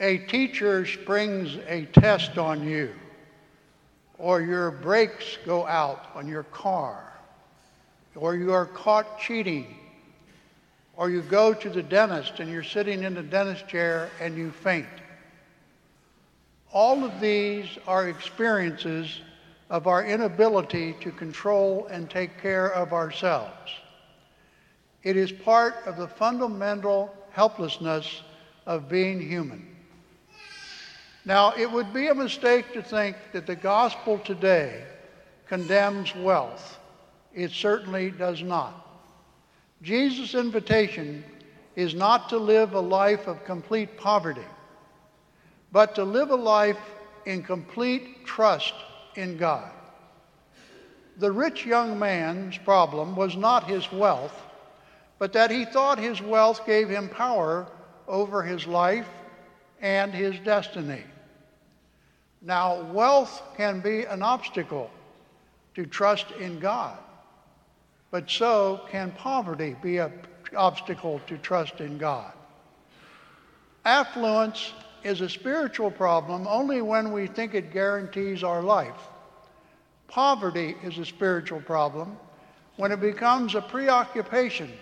a teacher springs a test on you, or your brakes go out on your car, or you are caught cheating, or you go to the dentist and you're sitting in the dentist chair and you faint. All of these are experiences of our inability to control and take care of ourselves. It is part of the fundamental helplessness of being human. Now, it would be a mistake to think that the gospel today condemns wealth. It certainly does not. Jesus' invitation is not to live a life of complete poverty, but to live a life in complete trust in God. The rich young man's problem was not his wealth, but that he thought his wealth gave him power over his life and his destiny. Now, wealth can be an obstacle to trust in God, but so can poverty be an obstacle to trust in God. Affluence is a spiritual problem only when we think it guarantees our life. Poverty is a spiritual problem when it becomes a preoccupation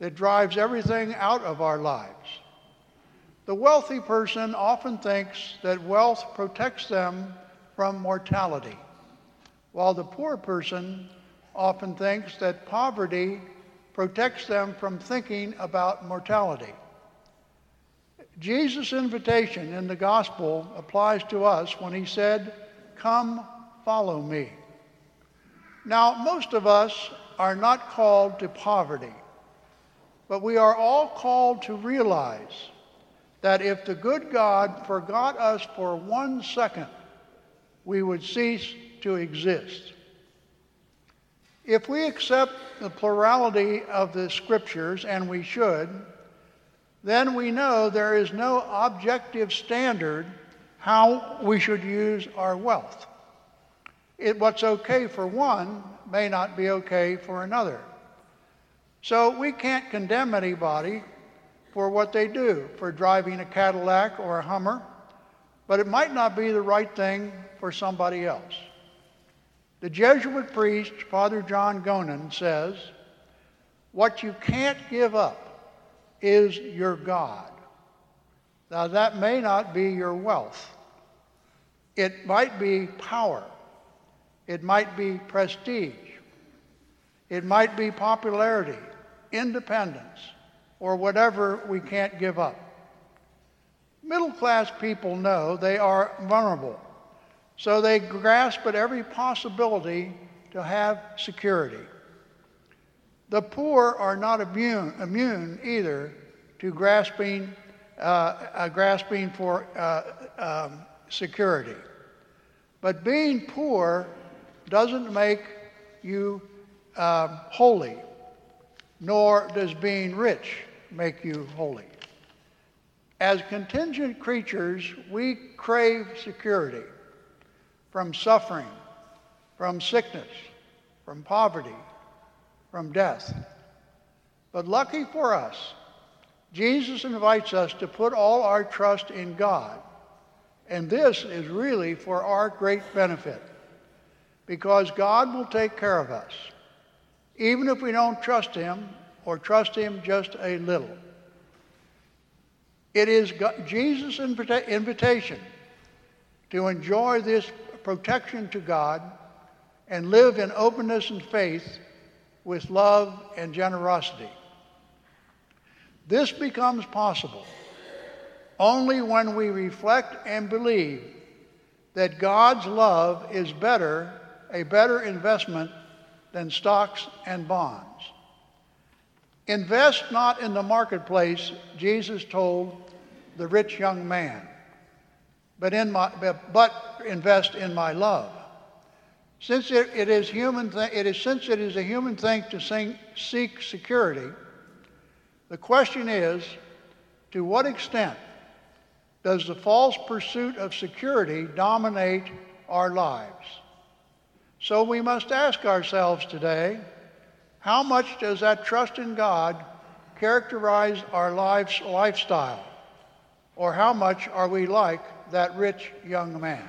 that drives everything out of our lives. The wealthy person often thinks that wealth protects them from mortality, while the poor person often thinks that poverty protects them from thinking about mortality. Jesus' invitation in the gospel applies to us when he said, Come, follow me. Now, most of us are not called to poverty, but we are all called to realize that if the good God forgot us for one second, we would cease to exist. If we accept the plurality of the scriptures, and we should, then we know there is no objective standard how we should use our wealth. It, what's okay for one may not be okay for another. So we can't condemn anybody for what they do, for driving a Cadillac or a Hummer, but it might not be the right thing for somebody else. The Jesuit priest, Father John Gonin, says, What you can't give up is your God. Now, that may not be your wealth. It might be power. It might be prestige. It might be popularity, independence or whatever we can't give up. Middle class people know they are vulnerable, so they grasp at every possibility to have security. The poor are not immune, immune either to grasping, uh, uh, grasping for uh, um, security. But being poor doesn't make you um, holy, nor does being rich make you holy. As contingent creatures, we crave security from suffering, from sickness, from poverty, from death. But lucky for us, Jesus invites us to put all our trust in God. And this is really for our great benefit because God will take care of us. Even if we don't trust Him or trust Him just a little. It is Jesus' invita- invitation to enjoy this protection to God and live in openness and faith with love and generosity. This becomes possible only when we reflect and believe that God's love is better, a better investment than stocks and bonds. Invest not in the marketplace, Jesus told the rich young man, but, in my, but invest in my love. Since it, it is human, th- it is since it is a human thing to sing, seek security, the question is, to what extent does the false pursuit of security dominate our lives? So we must ask ourselves today how much does that trust in God characterize our lives, lifestyle? Or how much are we like that rich young man?